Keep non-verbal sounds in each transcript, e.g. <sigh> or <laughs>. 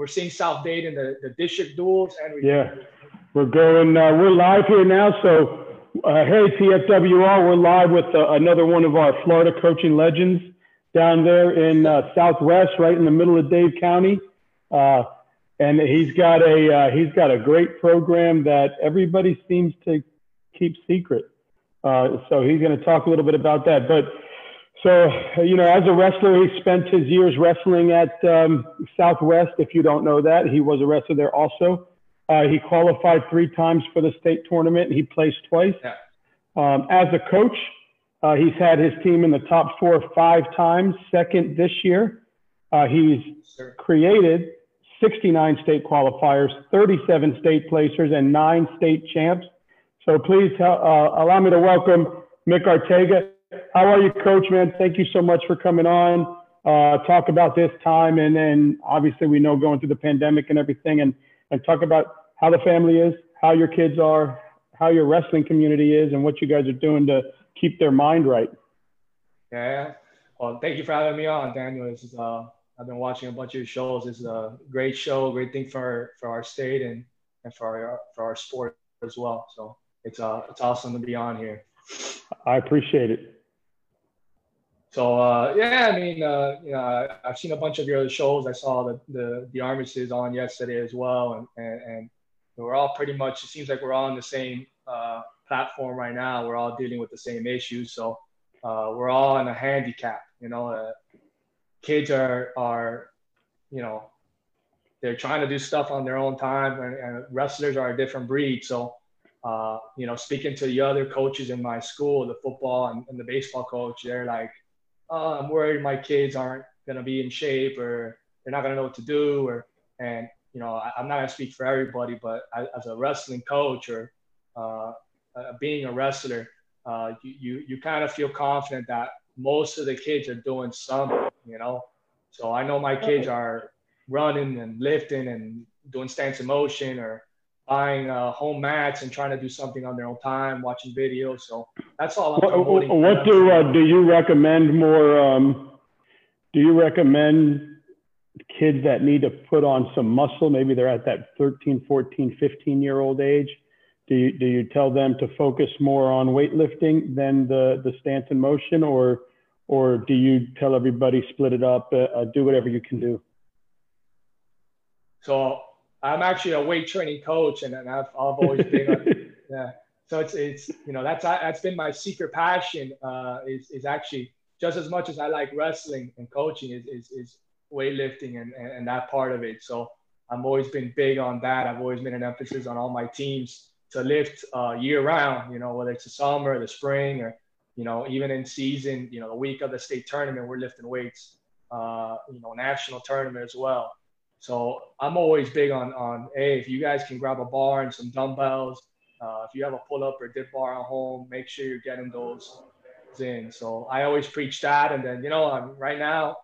we're seeing South Dayton the, the district duels and yeah, we're going. Uh, we're live here now. So uh, hey TFWR, we're live with uh, another one of our Florida coaching legends down there in uh, Southwest, right in the middle of Dade County. Uh, and he's got a uh, he's got a great program that everybody seems to keep secret. Uh, so he's going to talk a little bit about that. But so you know, as a wrestler, he spent his years wrestling at um, Southwest. If you don't know that, he was a wrestler there also. Uh, he qualified three times for the state tournament. He placed twice. Yeah. Um, as a coach, uh, he's had his team in the top four five times, second this year. Uh, he's sure. created 69 state qualifiers, 37 state placers, and nine state champs. So please uh, allow me to welcome Mick Arteaga. How are you, Coach, man? Thank you so much for coming on. Uh, talk about this time, and then obviously we know going through the pandemic and everything, and, and talk about how the family is, how your kids are, how your wrestling community is, and what you guys are doing to keep their mind right. Yeah. Well, thank you for having me on, Daniel. This is uh, I've been watching a bunch of your shows. It's a great show, great thing for for our state and and for our for our sport as well. So it's uh it's awesome to be on here. I appreciate it. So uh, yeah, I mean, uh, you know, I've seen a bunch of your other shows. I saw the the, the Armistice on yesterday as well, and, and, and we're all pretty much. It seems like we're all on the same uh, platform right now. We're all dealing with the same issues, so uh, we're all in a handicap. You know, uh, kids are are you know they're trying to do stuff on their own time and, and wrestlers are a different breed so uh, you know speaking to the other coaches in my school the football and, and the baseball coach they're like oh, i'm worried my kids aren't going to be in shape or they're not going to know what to do or and you know I, am not going to speak for everybody but I, as a wrestling coach or uh, uh, being a wrestler uh, you, you, you kind of feel confident that most of the kids are doing something, you know. So I know my kids are running and lifting and doing stance in motion or buying uh, home mats and trying to do something on their own time, watching videos. So that's all I'm What, what do uh, do you recommend more? Um, do you recommend kids that need to put on some muscle? Maybe they're at that 13, 14, 15 year old age. Do you, do you tell them to focus more on weightlifting than the, the stance and motion, or or do you tell everybody split it up, uh, uh, do whatever you can do? So I'm actually a weight training coach, and, and I've, I've always been, a, <laughs> yeah. So it's it's you know that's that's been my secret passion uh, is is actually just as much as I like wrestling and coaching is is, is weightlifting and, and, and that part of it. So I've always been big on that. I've always made an emphasis on all my teams to lift uh, year round. You know whether it's the summer, or the spring, or you know, even in season, you know, the week of the state tournament, we're lifting weights, uh, you know, national tournament as well. So I'm always big on, on, hey, if you guys can grab a bar and some dumbbells, uh, if you have a pull up or dip bar at home, make sure you're getting those in. So I always preach that. And then, you know, I'm, right now,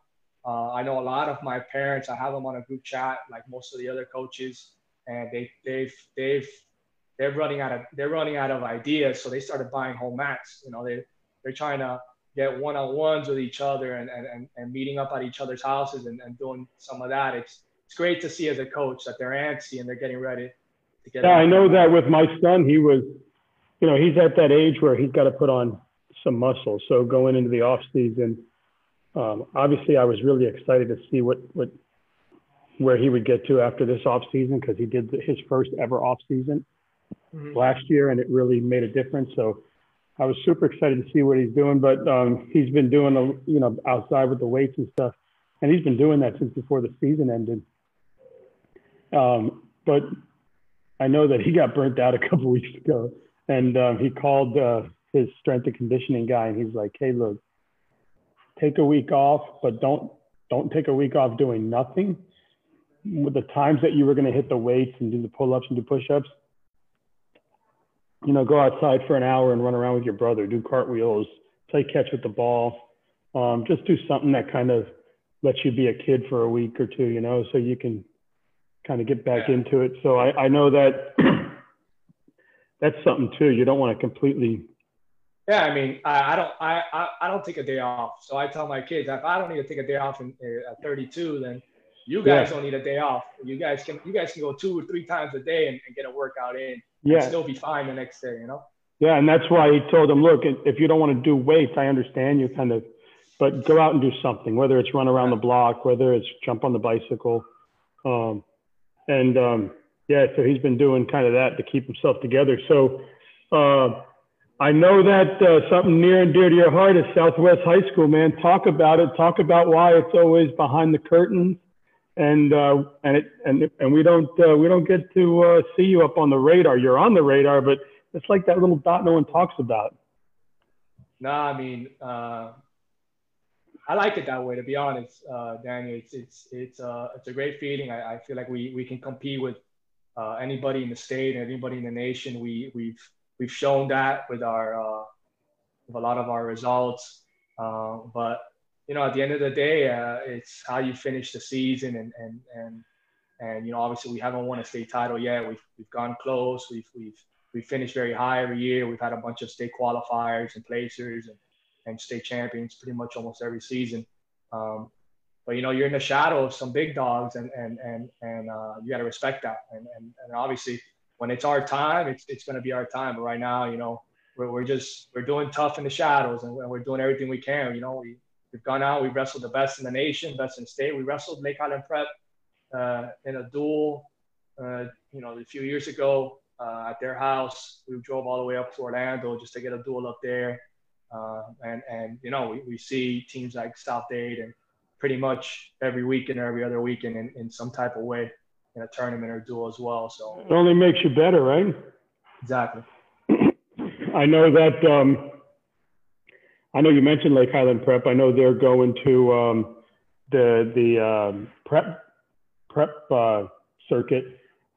uh, I know a lot of my parents, I have them on a group chat, like most of the other coaches, and they, they've, they've, they're running out of, they're running out of ideas. So they started buying home mats. You know, they, they're trying to get one-on-ones with each other and, and, and meeting up at each other's houses and, and doing some of that. It's, it's great to see as a coach that they're antsy and they're getting ready to get. Yeah, I know that with my son, he was, you know, he's at that age where he's got to put on some muscle. So going into the off season, um, obviously I was really excited to see what, what, where he would get to after this off season because he did his first ever off season mm-hmm. last year and it really made a difference. So I was super excited to see what he's doing, but um, he's been doing, a, you know, outside with the weights and stuff, and he's been doing that since before the season ended. Um, but I know that he got burnt out a couple <laughs> weeks ago, and um, he called uh, his strength and conditioning guy, and he's like, "Hey, look, take a week off, but don't don't take a week off doing nothing. With the times that you were going to hit the weights and do the pull-ups and do push-ups, you know, go outside for an hour and run around with your brother, do cartwheels, play catch with the ball. Um, just do something that kind of lets you be a kid for a week or two, you know, so you can kind of get back yeah. into it. So I, I know that <clears throat> that's something too. You don't want to completely. Yeah, I mean, I, I don't, I, I, I, don't take a day off. So I tell my kids, if I don't need to take a day off in, uh, at 32, then You guys yeah. don't need a day off. You guys can you guys can go two or three times a day and, and get a workout in. Yeah. And still be fine the next day. You know. Yeah, and that's why he told them, look, if you don't want to do weights, I understand you kind of, but go out and do something, whether it's run around the block, whether it's jump on the bicycle. Um, and um, yeah, so he's been doing kind of that to keep himself together. So uh, I know that uh, something near and dear to your heart is Southwest High School, man. Talk about it. Talk about why it's always behind the curtains, and uh, and it and and we don't uh, we don't get to uh, see you up on the radar. You're on the radar, but it's like that little dot no one talks about. No, I mean, uh, I like it that way. To be honest, uh, Daniel, it's it's it's uh, it's a great feeling. I, I feel like we we can compete with uh, anybody in the state, and anybody in the nation. We we've we've shown that with our uh, with a lot of our results. Uh, but you know, at the end of the day, uh, it's how you finish the season, and and and and you know, obviously we haven't won a state title yet. We've we've gone close. We've we've we finished very high every year. We've had a bunch of state qualifiers and placers and, and state champions pretty much almost every season. Um, but you know, you're in the shadow of some big dogs, and and and and uh, you got to respect that. And, and and obviously, when it's our time, it's it's going to be our time. But right now, you know, we're, we're just we're doing tough in the shadows, and we're doing everything we can. You know, we we've gone out, we wrestled the best in the nation, best in the state. We wrestled Lake Highland Prep uh, in a duel, uh, you know, a few years ago uh, at their house. We drove all the way up to Orlando just to get a duel up there. Uh, and and you know we, we see teams like South Dade and pretty much every weekend or every other weekend in, in some type of way in a tournament or duel as well. So it only makes you better, right? Exactly. <clears throat> I know that. Um, I know you mentioned Lake Highland Prep. I know they're going to um, the the um, prep prep uh, circuit.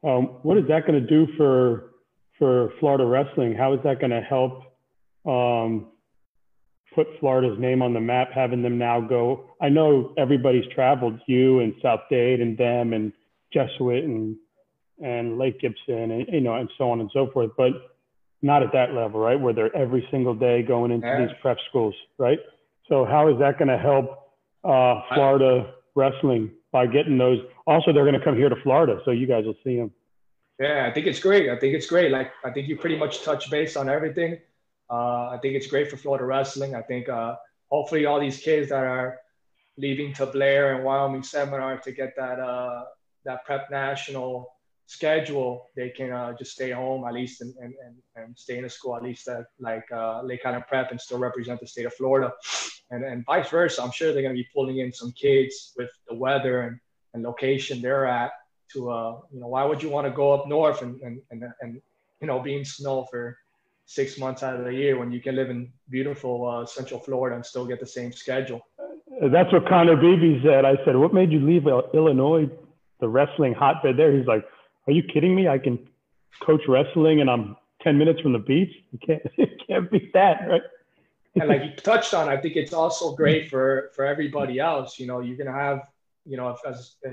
Um, what is that going to do for for Florida wrestling? How is that going to help um, put Florida's name on the map, having them now go. I know everybody's traveled, you and South Dade and them and Jesuit and and Lake Gibson and you know and so on and so forth, but not at that level, right? Where they're every single day going into yeah. these prep schools, right? So how is that going to help uh, Florida wrestling by getting those? Also, they're going to come here to Florida, so you guys will see them. Yeah, I think it's great. I think it's great. Like I think you pretty much touch base on everything. Uh, I think it's great for Florida wrestling. I think uh, hopefully all these kids that are leaving to Blair and Wyoming Seminary to get that uh, that prep national schedule, they can uh, just stay home at least and, and, and, and stay in a school at least at, like uh, Lake Highland Prep and still represent the state of Florida. And, and vice versa, I'm sure they're going to be pulling in some kids with the weather and, and location they're at to, uh, you know, why would you want to go up north and, and, and, and you know, be in snow for six months out of the year when you can live in beautiful uh, Central Florida and still get the same schedule. That's what Connor Beebe said. I said, "What made you leave Illinois, the wrestling hotbed there?" He's like, "Are you kidding me? I can coach wrestling and I'm 10 minutes from the beach. You can't, <laughs> you can't beat that, right?" and like you touched on, I think it's also great for for everybody else. You know, you're gonna have, you know, as uh,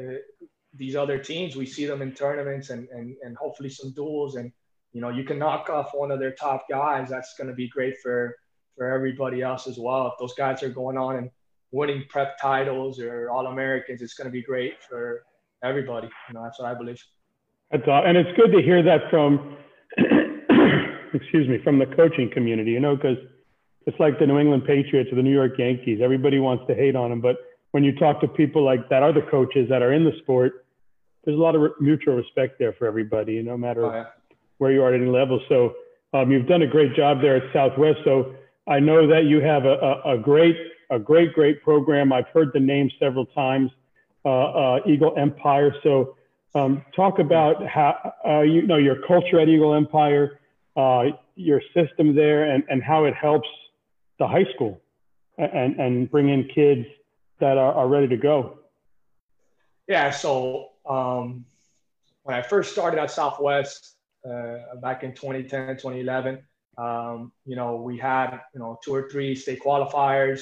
these other teams, we see them in tournaments and and and hopefully some duels and you know, you can knock off one of their top guys. That's going to be great for for everybody else as well. If those guys are going on and winning prep titles or All Americans, it's going to be great for everybody. You know, that's what I believe. That's all, and it's good to hear that from, <coughs> excuse me, from the coaching community. You know, because it's like the New England Patriots or the New York Yankees. Everybody wants to hate on them, but when you talk to people like that, other coaches that are in the sport, there's a lot of mutual respect there for everybody. No matter oh, yeah where you are at any level. So um, you've done a great job there at Southwest. So I know that you have a, a, a great, a great, great program. I've heard the name several times, uh, uh, Eagle Empire. So um, talk about how uh, you know your culture at Eagle Empire, uh, your system there, and, and how it helps the high school and, and bring in kids that are, are ready to go. Yeah. So um, when I first started at Southwest, back in 2010, 2011. Um, you know, we had, you know, two or three state qualifiers,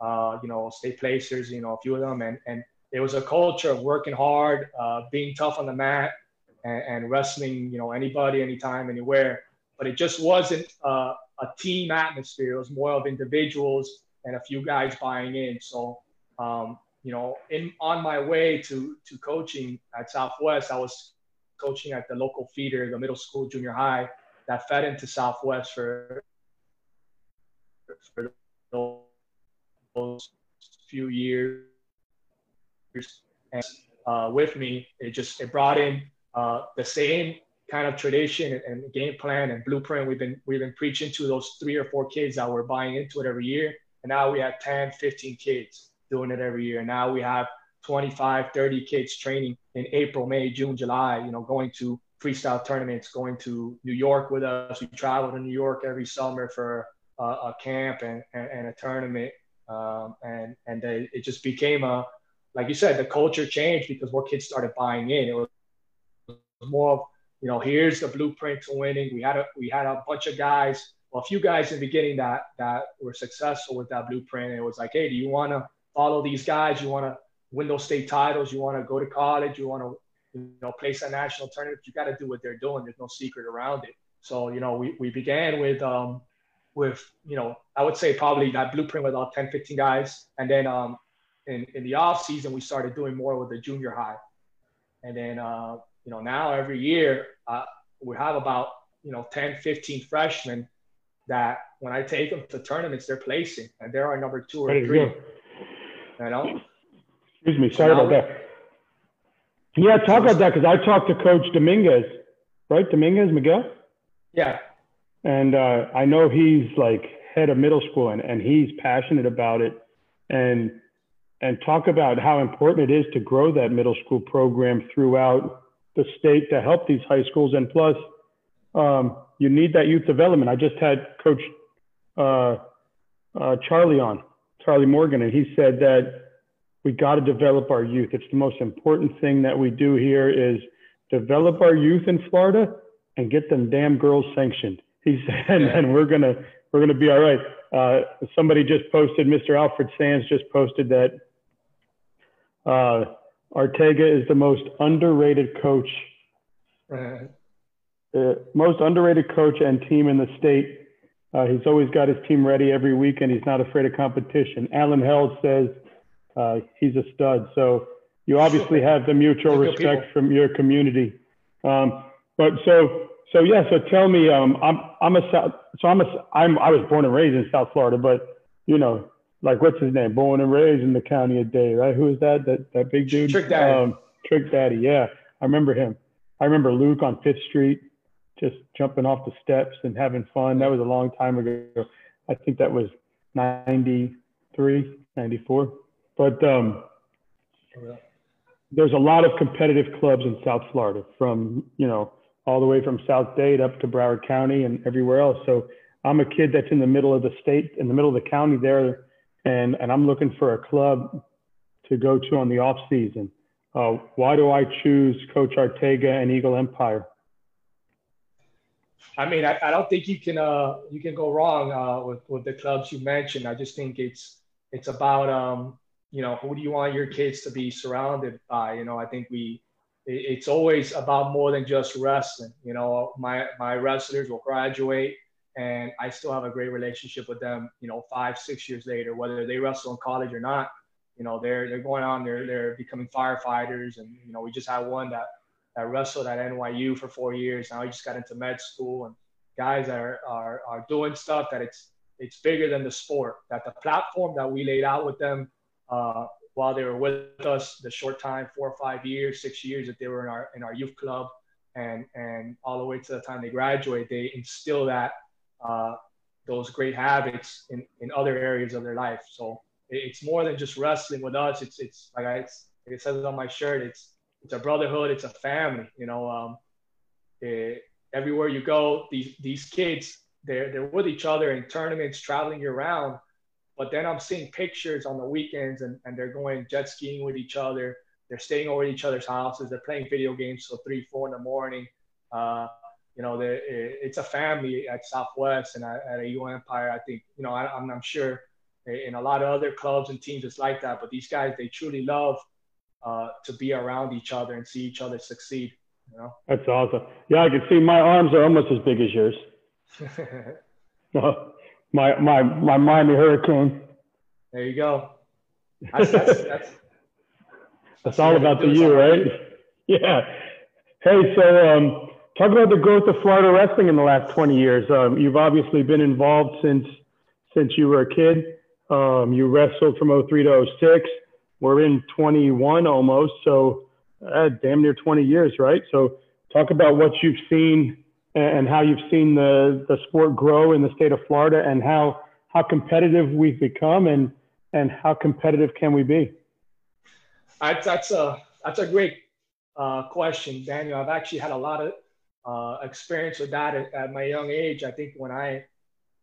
uh, you know, state placers, you know, a few of them. And, and it was a culture of working hard, uh, being tough on the mat and, and, wrestling, you know, anybody, anytime, anywhere. But it just wasn't uh, a team atmosphere. It was more of individuals and a few guys buying in. So, um, you know, in on my way to to coaching at Southwest, I was coaching at the local feeder, the middle school, junior high, that fed into Southwest for for those few years. And uh, with me, it just it brought in uh, the same kind of tradition and game plan and blueprint we've been we've been preaching to those three or four kids that were buying into it every year and now we have 10 15 kids doing it every year and now we have 25 30 kids training in april may june july you know going to freestyle tournaments going to new york with us we travel to new york every summer for a, a camp and, and, and, a tournament um, and and they, it just became a like you said the culture changed because more kids started buying in it was more of you know, here's the blueprint to winning. We had a we had a bunch of guys, well, a few guys in the beginning that that were successful with that blueprint. And it was like, hey, do you want to follow these guys? You want to win those state titles? You want to go to college? You want to you know place a national tournament? You got to do what they're doing. There's no secret around it. So you know, we we began with um with you know I would say probably that blueprint with about 10, 15 guys, and then um in in the off season we started doing more with the junior high, and then uh you know, now every year uh, we have about, you know, 10, 15 freshmen that when I take them to tournaments, they're placing and they're our number two or three. You know? Excuse me. Sorry about that. Yeah, talk about that because I talked to Coach Dominguez, right? Dominguez, Miguel? Yeah. And uh, I know he's like head of middle school and, and he's passionate about it. And and talk about how important it is to grow that middle school program throughout the state to help these high schools. And plus, um, you need that youth development. I just had Coach uh, uh, Charlie on, Charlie Morgan, and he said that we got to develop our youth. It's the most important thing that we do here is develop our youth in Florida and get them damn girls sanctioned. He said, <laughs> and, and we're gonna we're gonna be all right. Uh, somebody just posted, Mr. Alfred Sands just posted that uh, Arteaga is the most underrated coach, uh, most underrated coach and team in the state. Uh, he's always got his team ready every week, and he's not afraid of competition. Alan Held says uh, he's a stud. So you obviously have the mutual respect from your community. Um, but so so yeah. So tell me, um, I'm I'm a South. So I'm a I'm I was born and raised in South Florida, but you know like what's his name? Born and raised in the county of Dade, right? Who is that? That that big dude? Trick Daddy. Um, Trick Daddy. Yeah, I remember him. I remember Luke on Fifth Street, just jumping off the steps and having fun. That was a long time ago. I think that was 93, 94. But um, there's a lot of competitive clubs in South Florida, from you know all the way from South Dade up to Broward County and everywhere else. So I'm a kid that's in the middle of the state, in the middle of the county there and and I'm looking for a club to go to on the off season. Uh, why do I choose Coach Arteaga and Eagle Empire? I mean, I, I don't think you can uh, you can go wrong uh, with with the clubs you mentioned. I just think it's it's about um, you know who do you want your kids to be surrounded by. You know, I think we it, it's always about more than just wrestling. You know, my my wrestlers will graduate and I still have a great relationship with them. You know, five, six years later, whether they wrestle in college or not, you know, they're they're going on, they're they're becoming firefighters, and you know, we just had one that that wrestled at NYU for four years. Now he just got into med school, and guys are are are doing stuff that it's it's bigger than the sport. That the platform that we laid out with them uh, while they were with us, the short time, four or five years, six years that they were in our in our youth club, and and all the way to the time they graduate, they instill that uh, those great habits in, in other areas of their life. So it's more than just wrestling with us. It's it's like I it's, it says on my shirt. It's it's a brotherhood. It's a family. You know, um, it, everywhere you go, these these kids they're they're with each other in tournaments, traveling year round. But then I'm seeing pictures on the weekends, and, and they're going jet skiing with each other. They're staying over at each other's houses. They're playing video games till three, four in the morning. Uh, you know, it's a family at Southwest and at, at Eagle Empire. I think, you know, I, am I'm sure in a lot of other clubs and teams it's like that. But these guys, they truly love uh, to be around each other and see each other succeed. You know? That's awesome. Yeah, I can see my arms are almost as big as yours. <laughs> <laughs> my my my Miami Hurricane. There you go. <laughs> That's, that's, that's, That's all about the you, right? <laughs> Yeah. Hey, so um, talk about the growth of Florida wrestling in the last 20 years. Um, you've obviously been involved since since you were a kid. Um, you wrestled from 03 to 06. We're in 21 almost, so uh, damn near 20 years, right? So talk about what you've seen and how you've seen the, the sport grow in the state of Florida and how, how competitive we've become and, and how competitive can we be? That's, that's, a, that's a great uh, question, Daniel. I've actually had a lot of uh, experience with that at, at, my young age. I think when I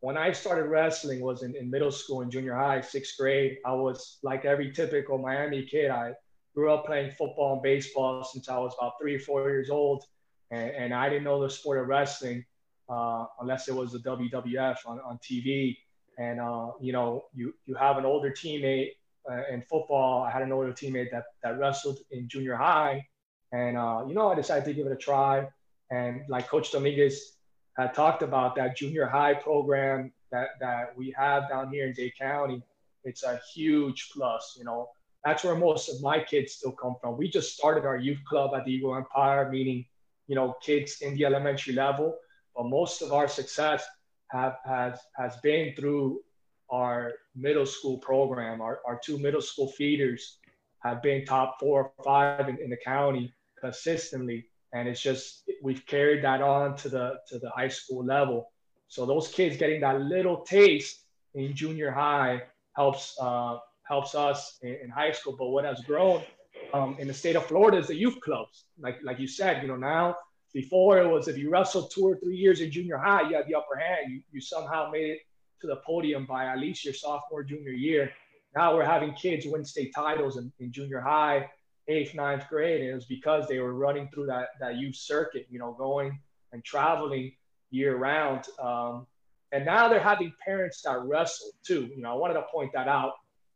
when I started wrestling was in, in middle school and junior high, sixth grade. I was like every typical Miami kid. I grew up playing football and baseball since I was about three or four years old and, and I didn't know the sport of wrestling uh, unless it was the WWF on, on TV. And uh, you know, you you have an older teammate uh, in football. I had an older teammate that that wrestled in junior high, and uh, you know, I decided to give it a try. And like Coach Dominguez had talked about that junior high program that that we have down here in Dade County, it's a huge plus. You know, that's where most of my kids still come from. We just started our youth club at the Eagle Empire, meaning you know, kids in the elementary level. But most of our success have has has been through our middle school program. Our, our two middle school feeders have been top four or five in, in the county consistently. And it's just we've carried that on to the to the high school level. So those kids getting that little taste in junior high helps uh, helps us in, in high school. But what has grown um, in the state of Florida is the youth clubs. Like like you said, you know now before it was if you wrestled two or three years in junior high, you had the upper hand. You you somehow made it to the podium by at least your sophomore junior year. Now we're having kids win state titles in, in junior high, eighth, ninth grade, and it was because they were running through that that youth circuit, you know, going and traveling year round. Um, and now they're having parents that wrestle too. You know, I wanted to point that out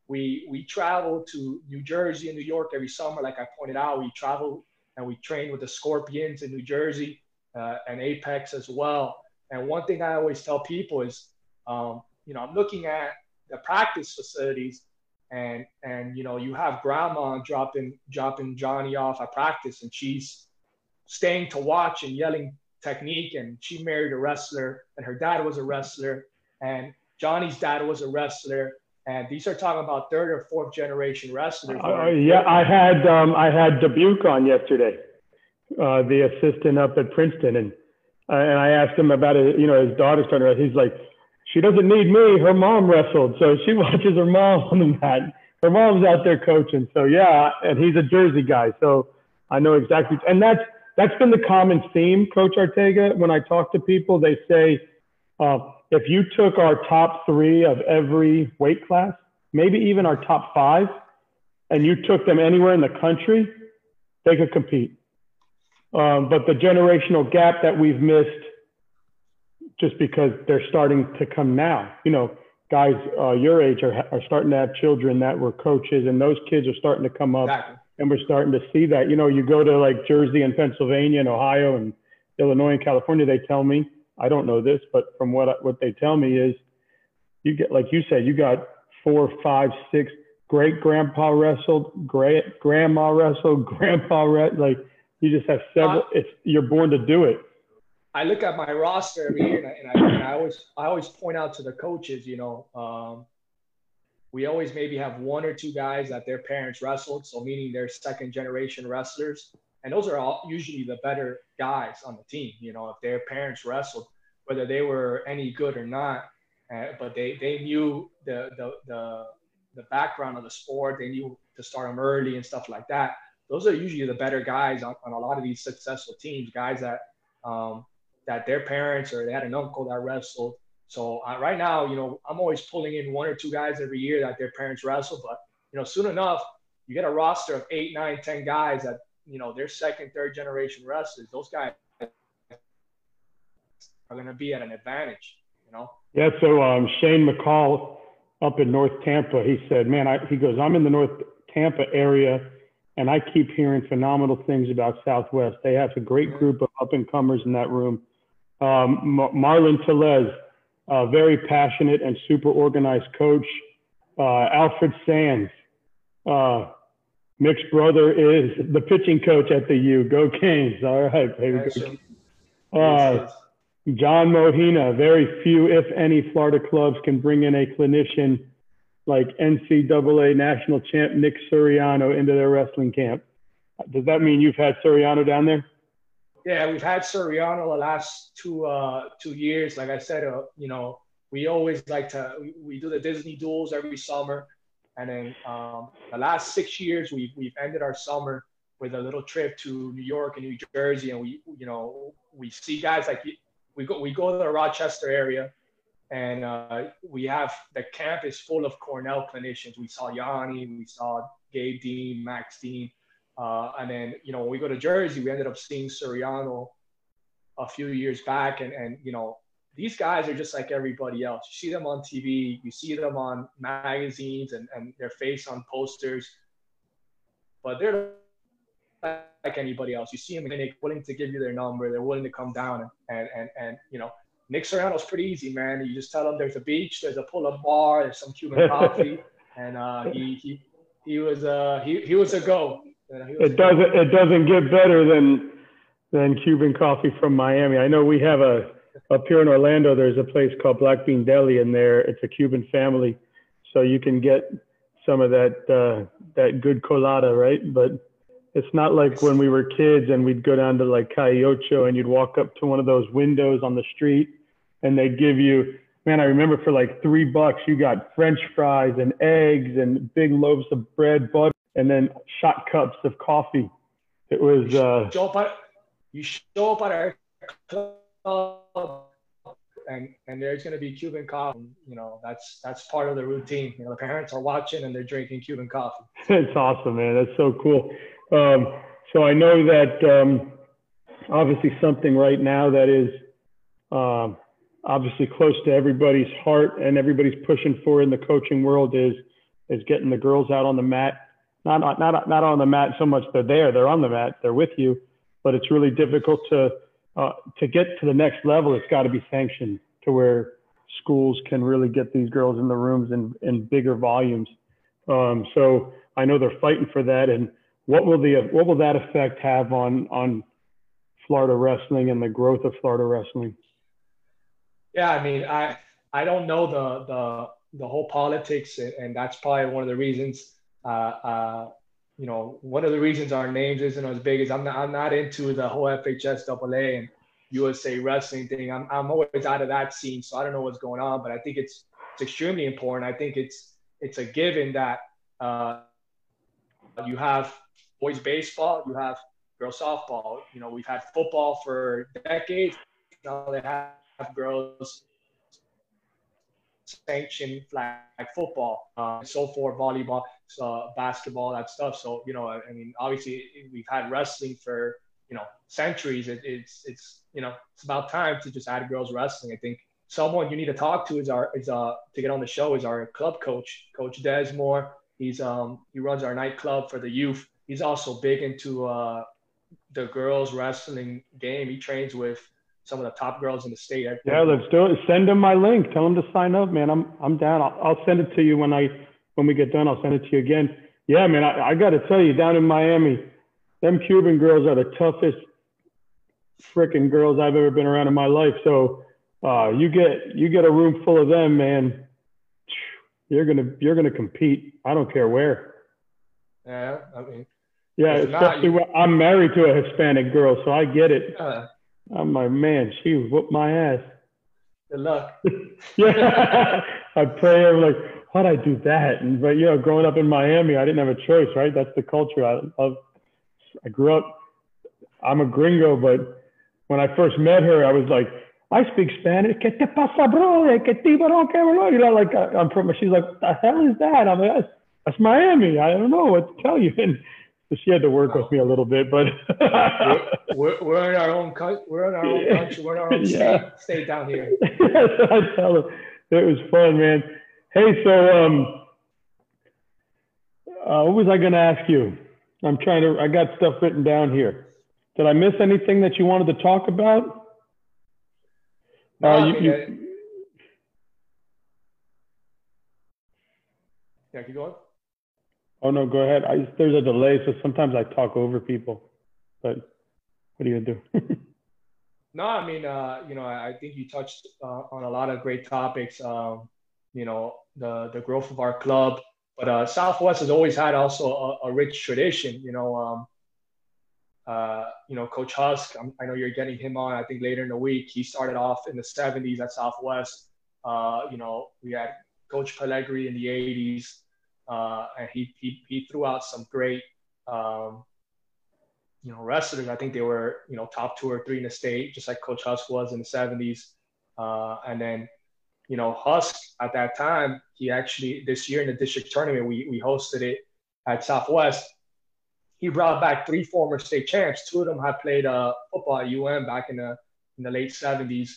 we we travel to New Jersey and New York every summer. Like I pointed out, we travel and we train with the Scorpions in New Jersey uh, and Apex as well. And one thing I always tell people is, um, you know, I'm looking at the practice facilities, and and you know, you have grandma dropping dropping Johnny off at practice, and she's staying to watch and yelling technique. And she married a wrestler, and her dad was a wrestler, and Johnny's dad was a wrestler and these are talking about third or fourth generation wrestlers. Uh, yeah, I had um, I had Dubuque on yesterday, uh, the assistant up at Princeton, and uh, and I asked him about it. You know, his daughter started. He's like, she doesn't need me. Her mom wrestled, so she <laughs> watches her mom on the mat. Her mom's out there coaching. So yeah, and he's a Jersey guy, so I know exactly. And that's that's been the common theme, Coach Arteaga. When I talk to people, they say. Uh, if you took our top three of every weight class, maybe even our top five, and you took them anywhere in the country, they could compete. Um, but the generational gap that we've missed, just because they're starting to come now, you know, guys uh, your age are, are starting to have children that were coaches, and those kids are starting to come up, exactly. and we're starting to see that. You know, you go to like Jersey and Pennsylvania and Ohio and Illinois and California, they tell me I don't know this, but from what what they tell me is, you get like you said, you got four, five, six. Great grandpa wrestled, great grandma wrestled, <laughs> grandpa wrestled. Like you just have several. Uh, it's you're born to do it. I look at my roster every year, and I, and I, and I always I always point out to the coaches, you know, um, we always maybe have one or two guys that their parents wrestled, so meaning they're second generation wrestlers and those are all usually the better guys on the team. You know, if their parents wrestled, whether they were any good or not, uh, but they they knew the, the the the background of the sport. They knew to start them early and stuff like that. Those are usually the better guys on, on a lot of these successful teams. Guys that um, that their parents or they had an uncle that wrestled. So uh, right now, you know, I'm always pulling in one or two guys every year that their parents wrestle. But you know, soon enough, you get a roster of eight, nine, ten guys that you know, they're second, third generation wrestlers. Those guys are going to be at an advantage, you know? Yeah. So um, Shane McCall up in North Tampa, he said, man, I, he goes, I'm in the North Tampa area and I keep hearing phenomenal things about Southwest. They have a great group of up and comers in that room. Um, Marlon Telez, uh, very passionate and super organized coach. Uh, Alfred Sands, uh, Mick's brother is the pitching coach at the U. Go Canes! All right, baby. Uh, John Mohina. Very few, if any, Florida clubs can bring in a clinician like NCAA national champ Nick Suriano into their wrestling camp. Does that mean you've had Suriano down there? Yeah, we've had Suriano the last two uh, two years. Like I said, uh, you know, we always like to we, we do the Disney duels every summer, and then um, the last six years we've we've ended our summer with a little trip to New York and New Jersey, and we you know we see guys like we go we go to the Rochester area, and uh, we have the camp is full of Cornell clinicians. We saw Yianni, we saw Gabe Dean, Max Dean, uh, and then you know when we go to Jersey, we ended up seeing Suriano a few years back, and and you know these guys are just like everybody else. You see them on TV, you see them on magazines and, and their face on posters, but they're like anybody else. You see them and they're willing to give you their number. They're willing to come down and, and, and, you know, Nick Suriano's pretty easy, man. You just tell them there's a beach, there's a pull-up bar, there's some Cuban <laughs> coffee, and uh, he, he, he was uh, he, he was a go. it doesn't it doesn't get better than than Cuban coffee from Miami. I know we have a up here in Orlando, there's a place called Black Bean Deli, and there it's a Cuban family, so you can get some of that uh, that good colada, right? But it's not like when we were kids and we'd go down to like Calle Ocho and you'd walk up to one of those windows on the street, and they'd give you. Man, I remember for like three bucks, you got French fries and eggs and big loaves of bread, butter, and then shot cups of coffee. It was. Uh, you show up at our and and there's going to be Cuban coffee. You know, that's that's part of the routine. You know, the parents are watching and they're drinking Cuban coffee. <laughs> It's awesome, man. That's so cool. Um, so I know that um, obviously something right now that is um, obviously close to everybody's heart and everybody's pushing for in the coaching world is is getting the girls out on the mat. Not not not on the mat so much they're there, they're on the mat, they're with you, but it's really difficult to uh, to get to the next level, it's got to be sanctioned to where schools can really get these girls in the rooms in, in bigger volumes. Um, so I know they're fighting for that. And what will the what will that effect have on on Florida wrestling and the growth of Florida wrestling? Yeah, I mean, I I don't know the the the whole politics, and that's probably one of the reasons. Uh, uh, you know, one of the reasons our names isn't as big is I'm not, I'm not into the whole FHSAA and USA wrestling thing. I'm, I'm always out of that scene, so I don't know what's going on. But I think it's it's extremely important. I think it's it's a given that uh, you have boys baseball, you have girls softball. You know, we've had football for decades. Now they have girls sanctioned flag football, uh, so for volleyball, uh, basketball, that stuff. So you know, I, I, mean, obviously we've had wrestling for you know centuries. It, it's it's you know it's about time to just add girls wrestling. I think someone you need to talk to is our is uh to get on the show is our club coach, Coach Desmore. He's um he runs our nightclub for the youth. He's also big into uh the girls wrestling game. He trains with some of the top girls in the state. Yeah, let's do it. Send them my link. Tell them to sign up, man. I'm I'm down. I'll, I'll send it to you when I when we get done. I'll send it to you again. Yeah, man. I, I got to tell you, down in Miami, them Cuban girls are the toughest freaking girls I've ever been around in my life. So uh, you get you get a room full of them, man. You're gonna you're gonna compete. I don't care where. Yeah, I mean. Yeah, especially not, you, I'm married to a Hispanic girl, so I get it. Uh, I'm like, man, she whooped my ass. Good luck. <laughs> <laughs> yeah. <laughs> I pray, I'm like, how'd I do that? And, but, you know, growing up in Miami, I didn't have a choice, right? That's the culture. I love, I grew up, I'm a gringo, but when I first met her, I was like, I speak Spanish. ¿Qué te pasa, bro? ¿Qué tipo You know, like, uh, I'm from, she's like, what the hell is that? I'm like, that's, that's Miami. I don't know what to tell you. And so she had to work wow. with me a little bit, but we're, we're, in our own country. We're in our own country. We're in our own yeah. state, state down here. <laughs> I tell her it was fun, man. Hey, so um, uh, what was I going to ask you? I'm trying to. I got stuff written down here. Did I miss anything that you wanted to talk about? No, uh, you, you, yeah, keep going. Oh no, go ahead. I, there's a delay, so sometimes I talk over people. But what are you do? <laughs> no, I mean, uh, you know, I, I think you touched uh, on a lot of great topics. Um, you know, the the growth of our club, but uh, Southwest has always had also a, a rich tradition. You know, um, uh, you know, Coach Husk. I'm, i know you're getting him on. I think later in the week. He started off in the '70s at Southwest. Uh, you know, we had Coach Pellegrini in the '80s, uh, and he, he he threw out some great, um, you know, wrestlers. I think they were you know top two or three in the state, just like Coach Husk was in the '70s. Uh, and then, you know, Husk at that time, he actually this year in the district tournament, we we hosted it at Southwest he brought back three former state champs. Two of them had played uh, football at UM back in the in the late 70s.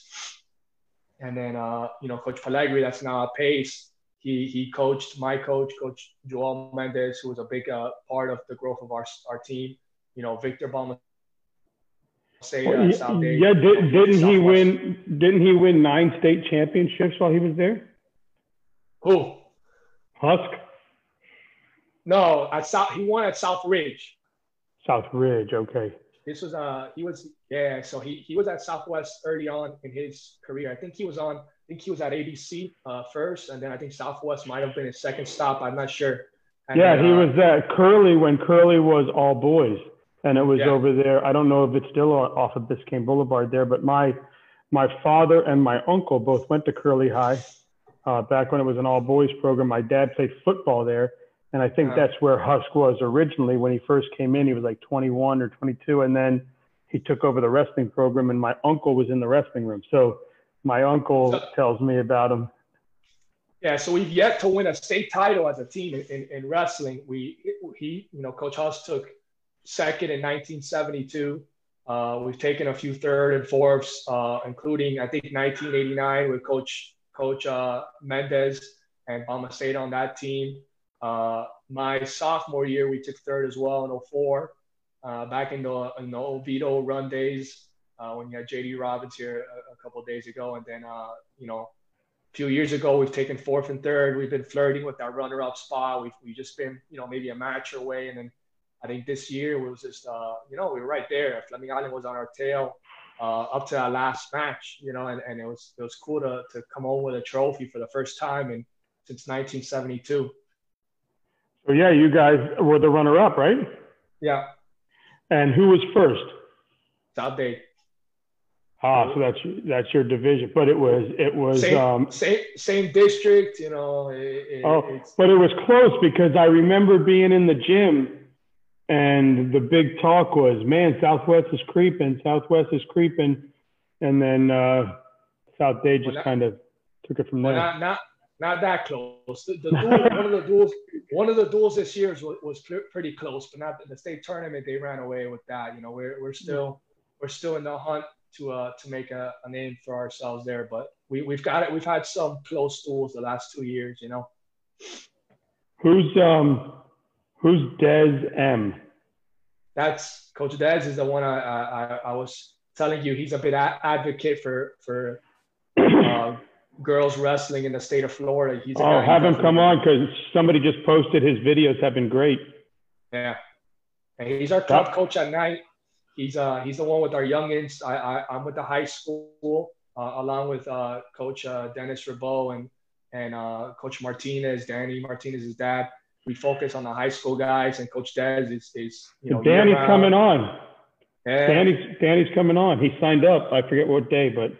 And then, uh, you know, Coach Pellegrini, that's now at Pace. He, he coached my coach, Coach Joel Mendez, who was a big uh, part of the growth of our, our team. You know, Victor Balma. Say, uh, yeah, did, didn't he win? Didn't he win nine state championships while he was there? Who? Husk. No, at South. He won at South Ridge. South Ridge. Okay. This was uh he was yeah so he he was at Southwest early on in his career. I think he was on. I think he was at ABC uh, first, and then I think Southwest might have been his second stop. I'm not sure. And yeah, then, he uh, was at Curley when Curley was all boys, and it was Yeah. over there. I don't know if it's still off of Biscayne Boulevard there, but my my father and my uncle both went to Curley High uh, back when it was an all boys program. My dad played football there, and I think Uh-huh. that's where Husk was originally when he first came in. He was like 21 or 22, and then he took over the wrestling program, and my uncle was in the wrestling room. So my uncle So- tells me about him. Yeah, so we've yet to win a state title as a team in, in, in wrestling. We he you know Coach Huss took second in 1972. Uh, we've taken a few third and fourths, uh, including I think 1989 with Coach Coach uh, Mendez and Bama State on that team. Uh, my sophomore year, we took third as well in 04. Uh, back in the in the Oviedo run days uh, when you had JD Robbins here a, a couple of days ago, and then uh, you know a few years ago, we've taken fourth and third. We've been flirting with our runner-up spot. We've, we've just been, you know, maybe a match away. And then I think this year was just, uh, you know, we were right there. Fleming Island was on our tail uh, up to our last match, you know, and, and it was it was cool to, to come home with a trophy for the first time in since 1972. So yeah, you guys were the runner-up, right? Yeah, And who was first? South Dade. Ah, so that's that's your division, but it was it was Same, um, same, same district, you know. It, it, oh, it's, but it was close because I remember being in the gym, and the big talk was, "Man, Southwest is creeping, Southwest is creeping," and then uh, South Dade just Well, that- kind of took it from Well, there. not not not that close. The, the duel, one of the duels, one of the duels this year was, was pretty close, but not the state tournament. They ran away with that. You know, we're we're still we're still in the hunt to uh to make a, a name for ourselves there. But we we've got it. We've had some close duels the last two years. You know, Who's um, who's Des M? that's Coach Dez is the one I I, I- was telling you. He's a big a- advocate for for uh, girls wrestling in the state of Florida. He's Oh, have him come on because somebody just posted his videos have been great. Yeah, and he's our club coach at night. He's uh he's the one with our youngins. I, I I'm with the high school uh, along with uh, Coach uh, Dennis Rabo and and uh, Coach Martinez, Danny Martinez's dad. We focus on the high school guys, and Coach Dez is is you know Danny's coming on. Yeah. Danny's Danny's coming on. He signed up. I forget what day, but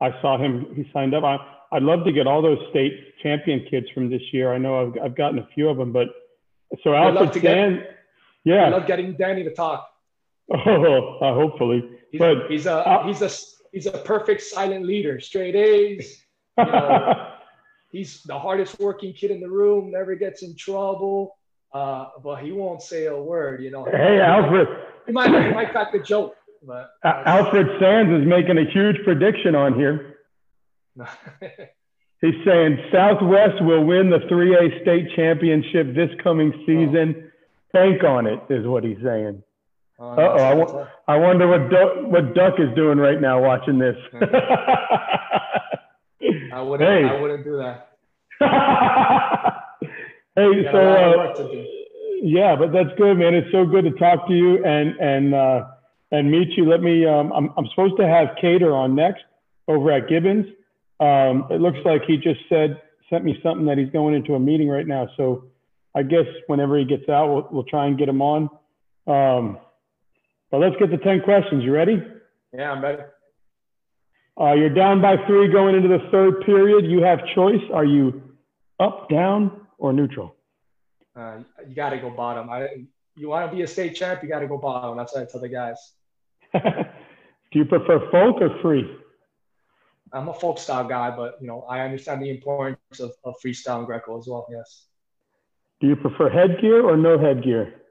I saw him. He signed up. I, I'd love to get all those state champion kids from this year. I know I've, I've gotten a few of them, but so Alfred to get- Sand, I love getting Danny to talk. Oh, uh, hopefully. He's, But- he's a uh, he's a he's a perfect silent leader. Straight A's. You know, <laughs> he's the hardest working kid in the room. Never gets in trouble. Uh, but he won't say a word. You know. hey, Alfred. He might he might crack the joke, but Al- Alfred Sands is making a huge prediction on here. <laughs> He's saying Southwest will win the 3A state championship this coming season. Bank on it, is what he's saying. Oh, Uh-oh, I wa- I wonder what Duck, what Duck is doing right now watching this. <laughs> I wouldn't Hey. I wouldn't do that. <laughs> hey, so a lot of uh, work to do. Yeah, but that's good, man. It's so good to talk to you and and uh, and meet you. Let me. Um, I'm I'm supposed to have Cater on next over at Gibbons. Um, it looks like he just said sent me something that he's going into a meeting right now. So I guess whenever he gets out, we'll, we'll try and get him on. Um, but let's get the 10 questions. You ready? Yeah, I'm ready. Uh, you're down by three going into the third period. You have choice. Are you up, down, or neutral? Uh, you got to go bottom. I, you want to be a state champ, you got to go bottom. That's what I tell the guys. <laughs> Do you prefer folk or free? I'm a folk style guy, but you know I understand the importance of, of freestyle and Greco as well. Yes. Do you prefer headgear or no headgear?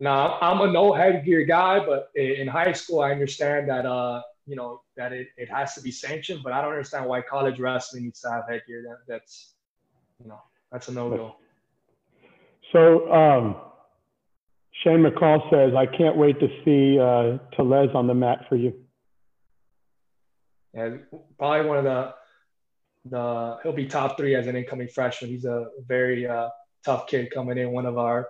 No, I'm a no headgear guy, but in high school I understand that uh you know that it, it has to be sanctioned, but I don't understand why college wrestling needs to have headgear. That, that's you know that's a no go. So um, Shane McCall says, I can't wait to see uh, Tellez on the mat for you. And probably one of the the he'll be top three as an incoming freshman. He's a very uh, tough kid coming in. One of our,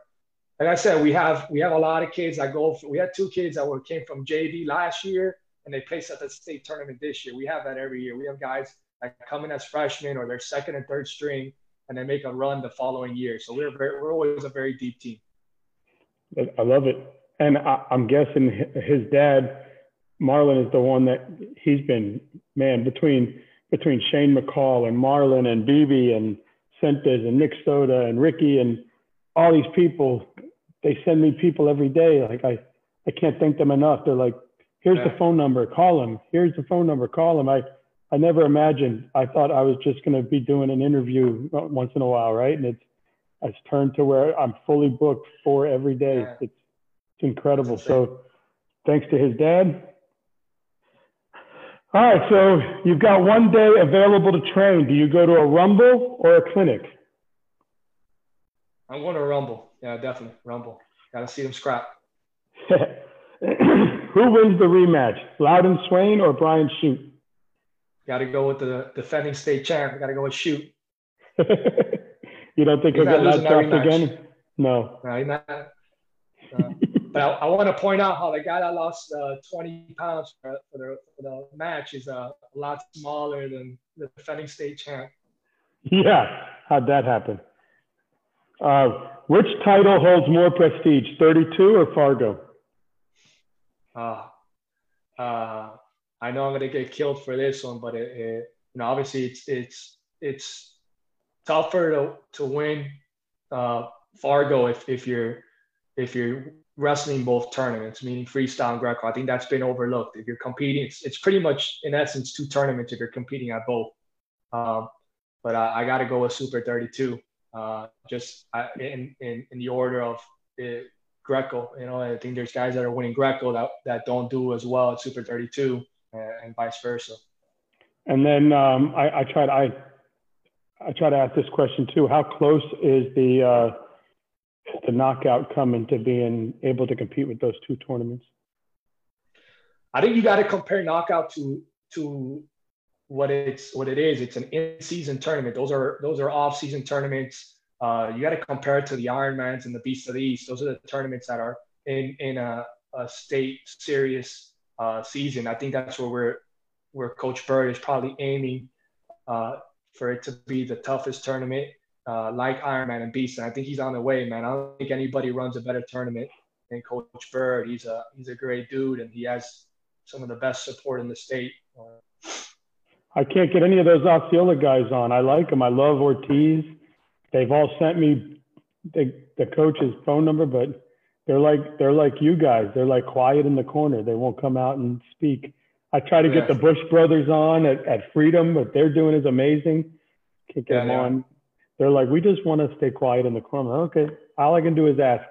like I said, we have we have a lot of kids that go. For, we had two kids that were came from JV last year and they placed at the state tournament this year. We have that every year. We have guys that come in as freshmen or they're second and third string and they make a run the following year. So we're very, we're always a very deep team. I love it, and I, I'm guessing his dad, Marlon, is the one that he's been man between between Shane McCall and Marlon and BB and Sentes and Nick Soda and Ricky and all these people. They send me people every day. Like I, I can't thank them enough. They're like, here's the phone number, call him. Here's the phone number, call him. I, I never imagined. I thought I was just going to be doing an interview once in a while, right? And it's, it's turned to where I'm fully booked for every day. Yeah. It's, it's incredible. So, thanks to his dad. All right, so you've got one day available to train. Do you go to a rumble or a clinic? I'm going to Rumble. Yeah, definitely Rumble. Got to see them scrap. <laughs> Who wins the rematch, Louden Swain or Brian Shute? Got to go with the defending state champ. Got to go with Shute. <laughs> you don't think He's he'll get off again? No. No, he's not. Uh, but I, I want to point out how the guy that lost uh, 20 pounds for, for, the, for the match is uh, a lot smaller than the defending state champ. Yeah, how'd that happen? Uh, which title holds more prestige, 32 or Fargo? Uh, uh, I know I'm gonna get killed for this one, but it, it, you know, obviously it's it's it's tougher to to win uh, Fargo if if you're if you're wrestling both tournaments, meaning freestyle and Greco. I think that's been overlooked. If you're competing, it's, it's pretty much in essence two tournaments if you're competing at both. Um, but I, I got to go with Super 32, uh, just I, in, in in the order of uh, Greco. You know, I think there's guys that are winning Greco that that don't do as well at Super 32, uh, and vice versa. And then um, I, I tried I I try to ask this question too. How close is the uh, the knockout coming to being able to compete with those two tournaments? I think you got to compare knockout to to what it's what it is. It's an in-season tournament. Those are those are off-season tournaments. Uh, you got to compare it to the Ironmans and the Beasts of the East. Those are the tournaments that are in in a, a state serious uh, season. I think that's where we're where Coach Bird is probably aiming uh, for it to be the toughest tournament, uh, like Ironman and Beast. And I think he's on the way, man. I don't think anybody runs a better tournament than Coach Bird. He's a he's a great dude, and he has some of the best support in the state. I can't get any of those Osceola guys on. I like them. I love Ortiz. They've all sent me the, the coach's phone number, but they're like they're like you guys. They're like quiet in the corner. They won't come out and speak. I try to get Yeah. the Bush brothers on at, at Freedom. What they're doing is amazing. Can't get Yeah, them on. They're like, we just want to stay quiet in the corner. Okay, all I can do is ask.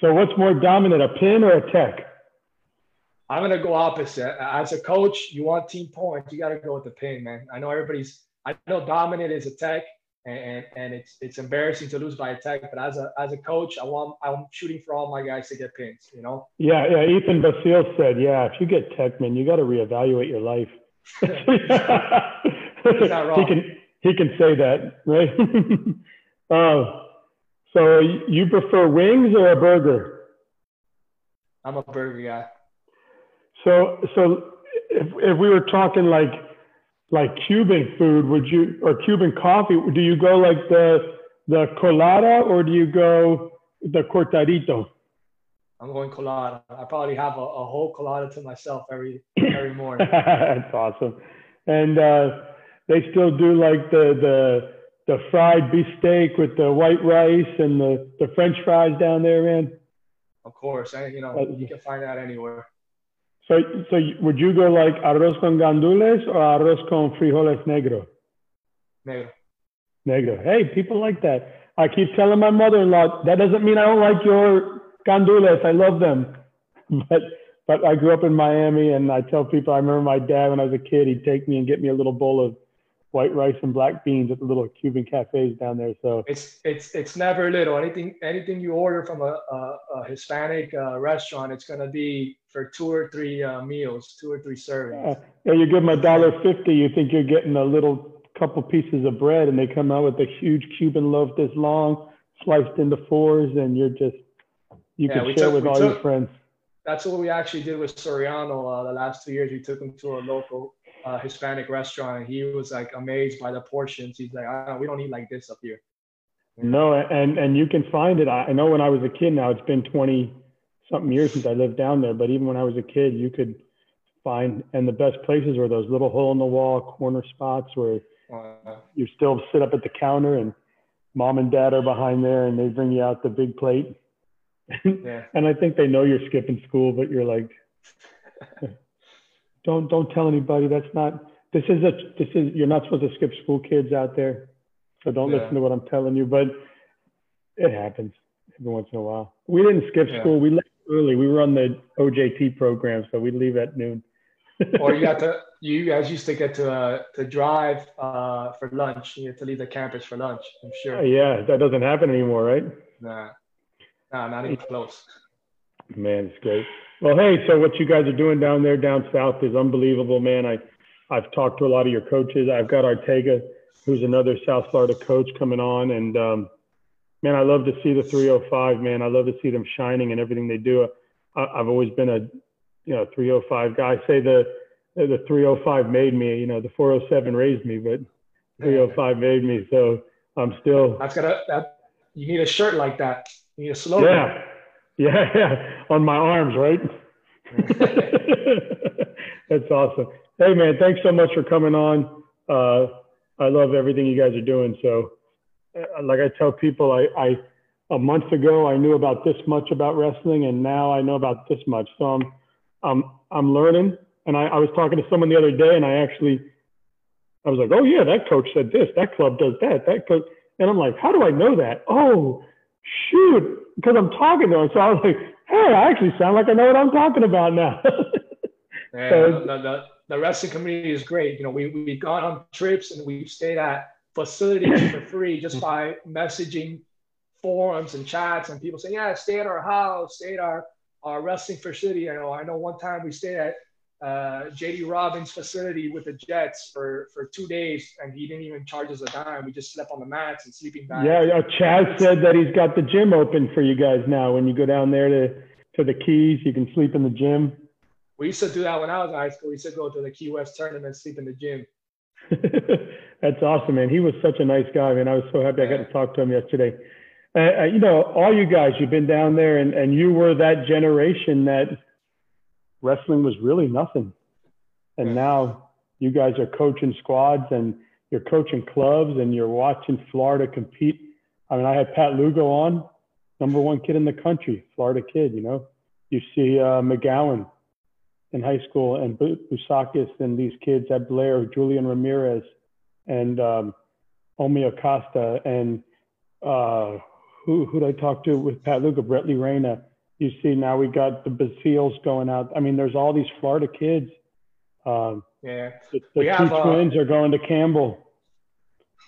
So, what's more dominant, a pin or a tech? I'm gonna go opposite. As a coach, you want team points. You got to go with the pin, man. I know everybody's. I know dominant is a tech, and, and it's it's embarrassing to lose by a tech. But as a as a coach, I want I'm shooting for all my guys to get pins. You know. Yeah, yeah. Ethan Basile said, yeah, if you get tech, man, you got to reevaluate your life. <laughs> He can he can say that, right? <laughs> uh, So you prefer wings or a burger? I'm a burger guy. So so if if we were talking like like Cuban food, would you or Cuban coffee? Do you go like the the colada or do you go the cortadito? I'm going colada. I probably have a, a whole colada to myself every every <laughs> morning. That's awesome. And uh, they still do like the the the fried beef steak with the white rice and the, the French fries down there, man. Of course, and you know you can find that anywhere. So, so would you go like arroz con gandules or arroz con frijoles negro? Negro. Negro. Hey, people like that. I keep telling my mother-in-law that doesn't mean I don't like your gandules. I love them, <laughs> but but I grew up in Miami, and I tell people I remember my dad when I was a kid. He'd take me and get me a little bowl of white rice and black beans at the little Cuban cafes down there. So it's it's it's never little. Anything anything you order from a, a, a Hispanic uh, restaurant, it's gonna be for two or three uh, meals, two or three servings. Yeah, you give them a dollar fifty, you think you're getting a little couple pieces of bread, and they come out with a huge Cuban loaf this long, sliced into fours, and you're just you yeah, can share took, with all took, your friends. That's what we actually did with Soriano uh, the last two years. We took him to a local uh, Hispanic restaurant, and he was like amazed by the portions. He's like, oh, "We don't eat like this up here." No, and and you can find it. I know when I was a kid. Now it's been twenty something years since I lived down there, but even when I was a kid, you could find and the best places were those little hole in the wall corner spots where uh, you still sit up at the counter and mom and dad are behind there and they bring you out the big plate. <laughs> Yeah. and I think they know you're skipping school, but you're like, <laughs> don't don't tell anybody. That's not. This is a. This is. You're not supposed to skip school, kids out there. So don't yeah. listen to what I'm telling you. But it happens every once in a while. We didn't skip yeah. school. We left early. We were on the OJT program, so we leave at noon. <laughs> or you got to. You guys used to get to uh, to drive uh, for lunch. You had to leave the campus for lunch. I'm sure. Uh, yeah, that doesn't happen anymore, right? Nah. Nah, not even close. Man, it's great. Well, hey, so what you guys are doing down there, down south, is unbelievable, man. I, I've talked to a lot of your coaches. I've got Artega, who's another South Florida coach, coming on, and um, man, I love to see the 305. Man, I love to see them shining and everything they do. I, I've always been a, you know, 305 guy. I say the the 305 made me. You know, the 407 raised me, but 305 made me. So I'm still. That's gonna. That you need a shirt like that. You need a slogan. Yeah, yeah, yeah. On my arms, right? <laughs> That's awesome. Hey, man, thanks so much for coming on. Uh, I love everything you guys are doing. So, Uh, like I tell people, I, I a month ago I knew about this much about wrestling, and now I know about this much. So I'm I'm I'm learning. And I, I was talking to someone the other day, and I actually I was like, oh yeah, that coach said this, that club does that, that coach, and I'm like, how do I know that? Oh, shoot, because I'm talking to him. So I was like, hey, I actually sound like I know what I'm talking about now. <laughs> yeah, so, the, the, the wrestling community is great. You know, we, we've gone on trips and we've stayed at facilities for <clears throat> free just by messaging forums and chats and people saying, yeah, stay at our house, stay at our, our wrestling facility. You know, I know one time we stayed at uh, JD Robbins facility with the Jets for, for two days, and he didn't even charge us a dime. We just slept on the mats and sleeping bags. Yeah, yeah. Chaz said that he's got the gym open for you guys now. When you go down there to to the Keys, you can sleep in the gym. We used to do that when I was in high school. We used to go to the Key West tournament, sleep in the gym. <laughs> That's awesome, man. He was such a nice guy, man. I was so happy. I got to talk to him yesterday. Uh, uh, you know, all you guys, you've been down there, and and you were that generation that wrestling was really nothing. And now you guys are coaching squads and you're coaching clubs and you're watching Florida compete. I mean, I had Pat Lugo on, number one kid in the country, Florida kid, you know. You see uh, McGowan in high school and Busakis and these kids at Blair, Julian Ramirez and um, Omi Acosta and uh, who who did I talk to with Pat Lugo, Brett Lee Reyna you see now we got the Basiles going out. I mean, there's all these Florida kids. Um, yeah, the, the two have, uh, twins uh, are going to Campbell.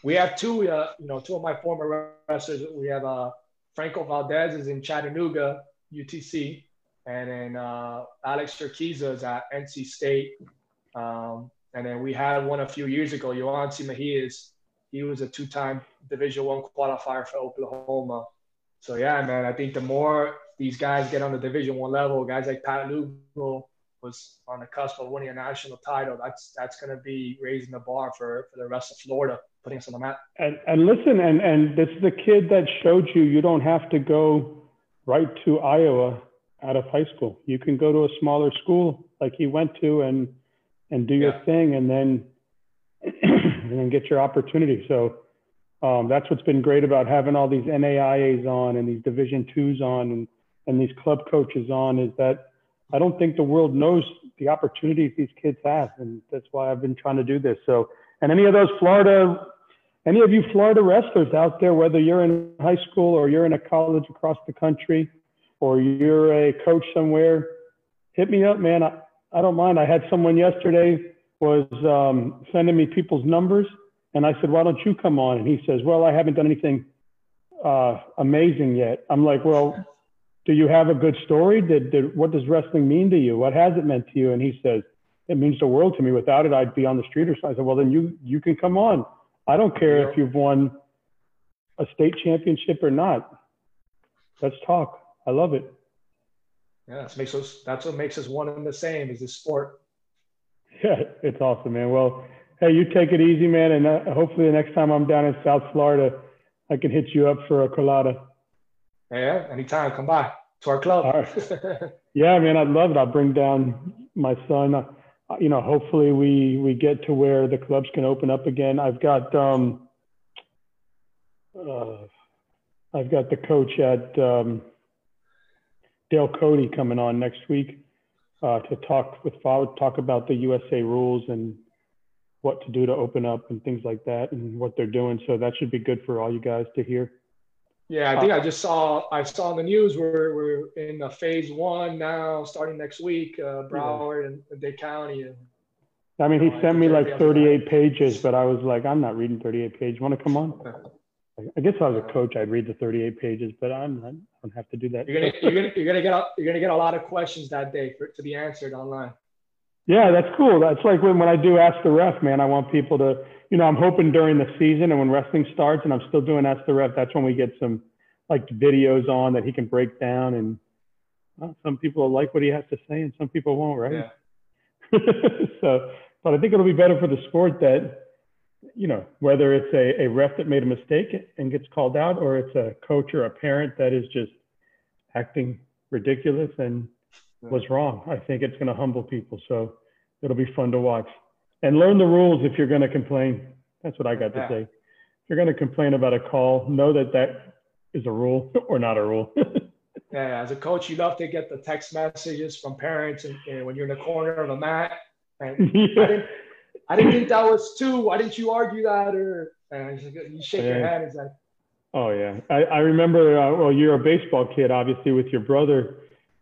We have two, uh, you know, two of my former wrestlers. We have uh, Franco Valdez is in Chattanooga, UTC, and then uh, Alex is at NC State. Um, and then we had one a few years ago, Yoansi Mejias. He was a two-time Division One qualifier for Oklahoma. so yeah, man, I think the more these guys get on the Division One level, guys like Pat Lugo was on the cusp of winning a national title. That's that's going to be raising the bar for for the rest of Florida, putting us on the map. And and listen, and and this is the kid that showed you you don't have to go right to Iowa out of high school. You can go to a smaller school like he went to and and do your thing, and then <clears throat> and then get your opportunity. So. Um, that's what's been great about having all these NAIAs on and these Division twos on and, and these club coaches on is that I don't think the world knows the opportunities these kids have, and that's why I've been trying to do this. So, and any of those Florida, any of you Florida wrestlers out there, whether you're in high school or you're in a college across the country, or you're a coach somewhere, hit me up, man. I, I don't mind. I had someone yesterday was um, sending me people's numbers, and I said, "Why don't you come on?" And he says, "Well, I haven't done anything uh, amazing yet." I'm like, "Well." do you have a good story? Did, did what does wrestling mean to you? What has it meant to you? And he says, it means the world to me. Without it, I'd be on the street or something. I said, well, then you you can come on. I don't care if you've won a state championship or not. Let's talk. I love it. Yeah, that's makes us. That's what makes us one and the same. Is the sport. Yeah, it's awesome, man. Well, hey, you take it easy, man, and uh, hopefully the next time I'm down in South Florida, I can hit you up for a colada. Yeah, anytime, come by to our club. Right. <laughs> yeah, man, I'd love it. I'll bring down my son. Uh, you know, hopefully we we get to where the clubs can open up again. I've got um, uh, I've got the coach at um, Dale Cody coming on next week uh, to talk with talk about the USA rules and what to do to open up and things like that and what they're doing. So that should be good for all you guys to hear. Yeah, I think I just saw I saw in the news we're we're in the phase one now, starting next week, uh, Broward yeah. and Dade County. And, I mean, he sent me like 38 pages, but I was like, I'm not reading 38 pages. Want to come on? I guess if I was a coach, I'd read the 38 pages, but I'm not, don't have to do that. You're gonna you're gonna you're gonna get a, you're gonna get a lot of questions that day for to be answered online. Yeah, that's cool. That's like when, when I do Ask the Ref, man, I want people to, you know, I'm hoping during the season and when wrestling starts and I'm still doing Ask the Ref, that's when we get some like videos on that he can break down. And well, some people will like what he has to say and some people won't, right? Yeah. <laughs> so, but I think it'll be better for the sport that, you know, whether it's a, a ref that made a mistake and gets called out or it's a coach or a parent that is just acting ridiculous and was wrong. I think it's going to humble people. So it'll be fun to watch and learn the rules if you're going to complain. That's what I got to yeah. say. If you're going to complain about a call, know that that is a rule <laughs> or not a rule. <laughs> yeah, as a coach, you love to get the text messages from parents and, and when you're in the corner of the mat. And yeah. <laughs> I, didn't, I didn't think that was two. Why didn't you argue that? Or and you shake yeah. your head. It's like, oh yeah, I, I remember. Uh, well, you're a baseball kid, obviously, with your brother.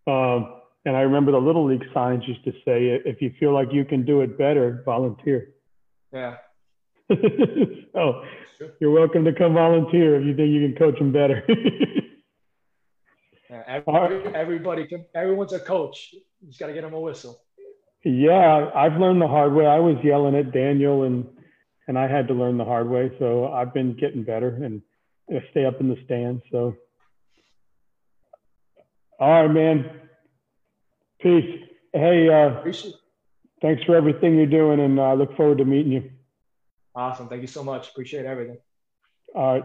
Um, and I remember the little league signs used to say, "If you feel like you can do it better, volunteer." Yeah. <laughs> so you're welcome to come volunteer if you think you can coach them better. <laughs> yeah, every, everybody can. Everyone's a coach. You just got to get them a whistle. Yeah, I've learned the hard way. I was yelling at Daniel, and and I had to learn the hard way. So I've been getting better and I stay up in the stands. So, all right, man. Peace. Hey, uh, thanks for everything you're doing, and I uh, look forward to meeting you. Awesome. Thank you so much. Appreciate everything. All right.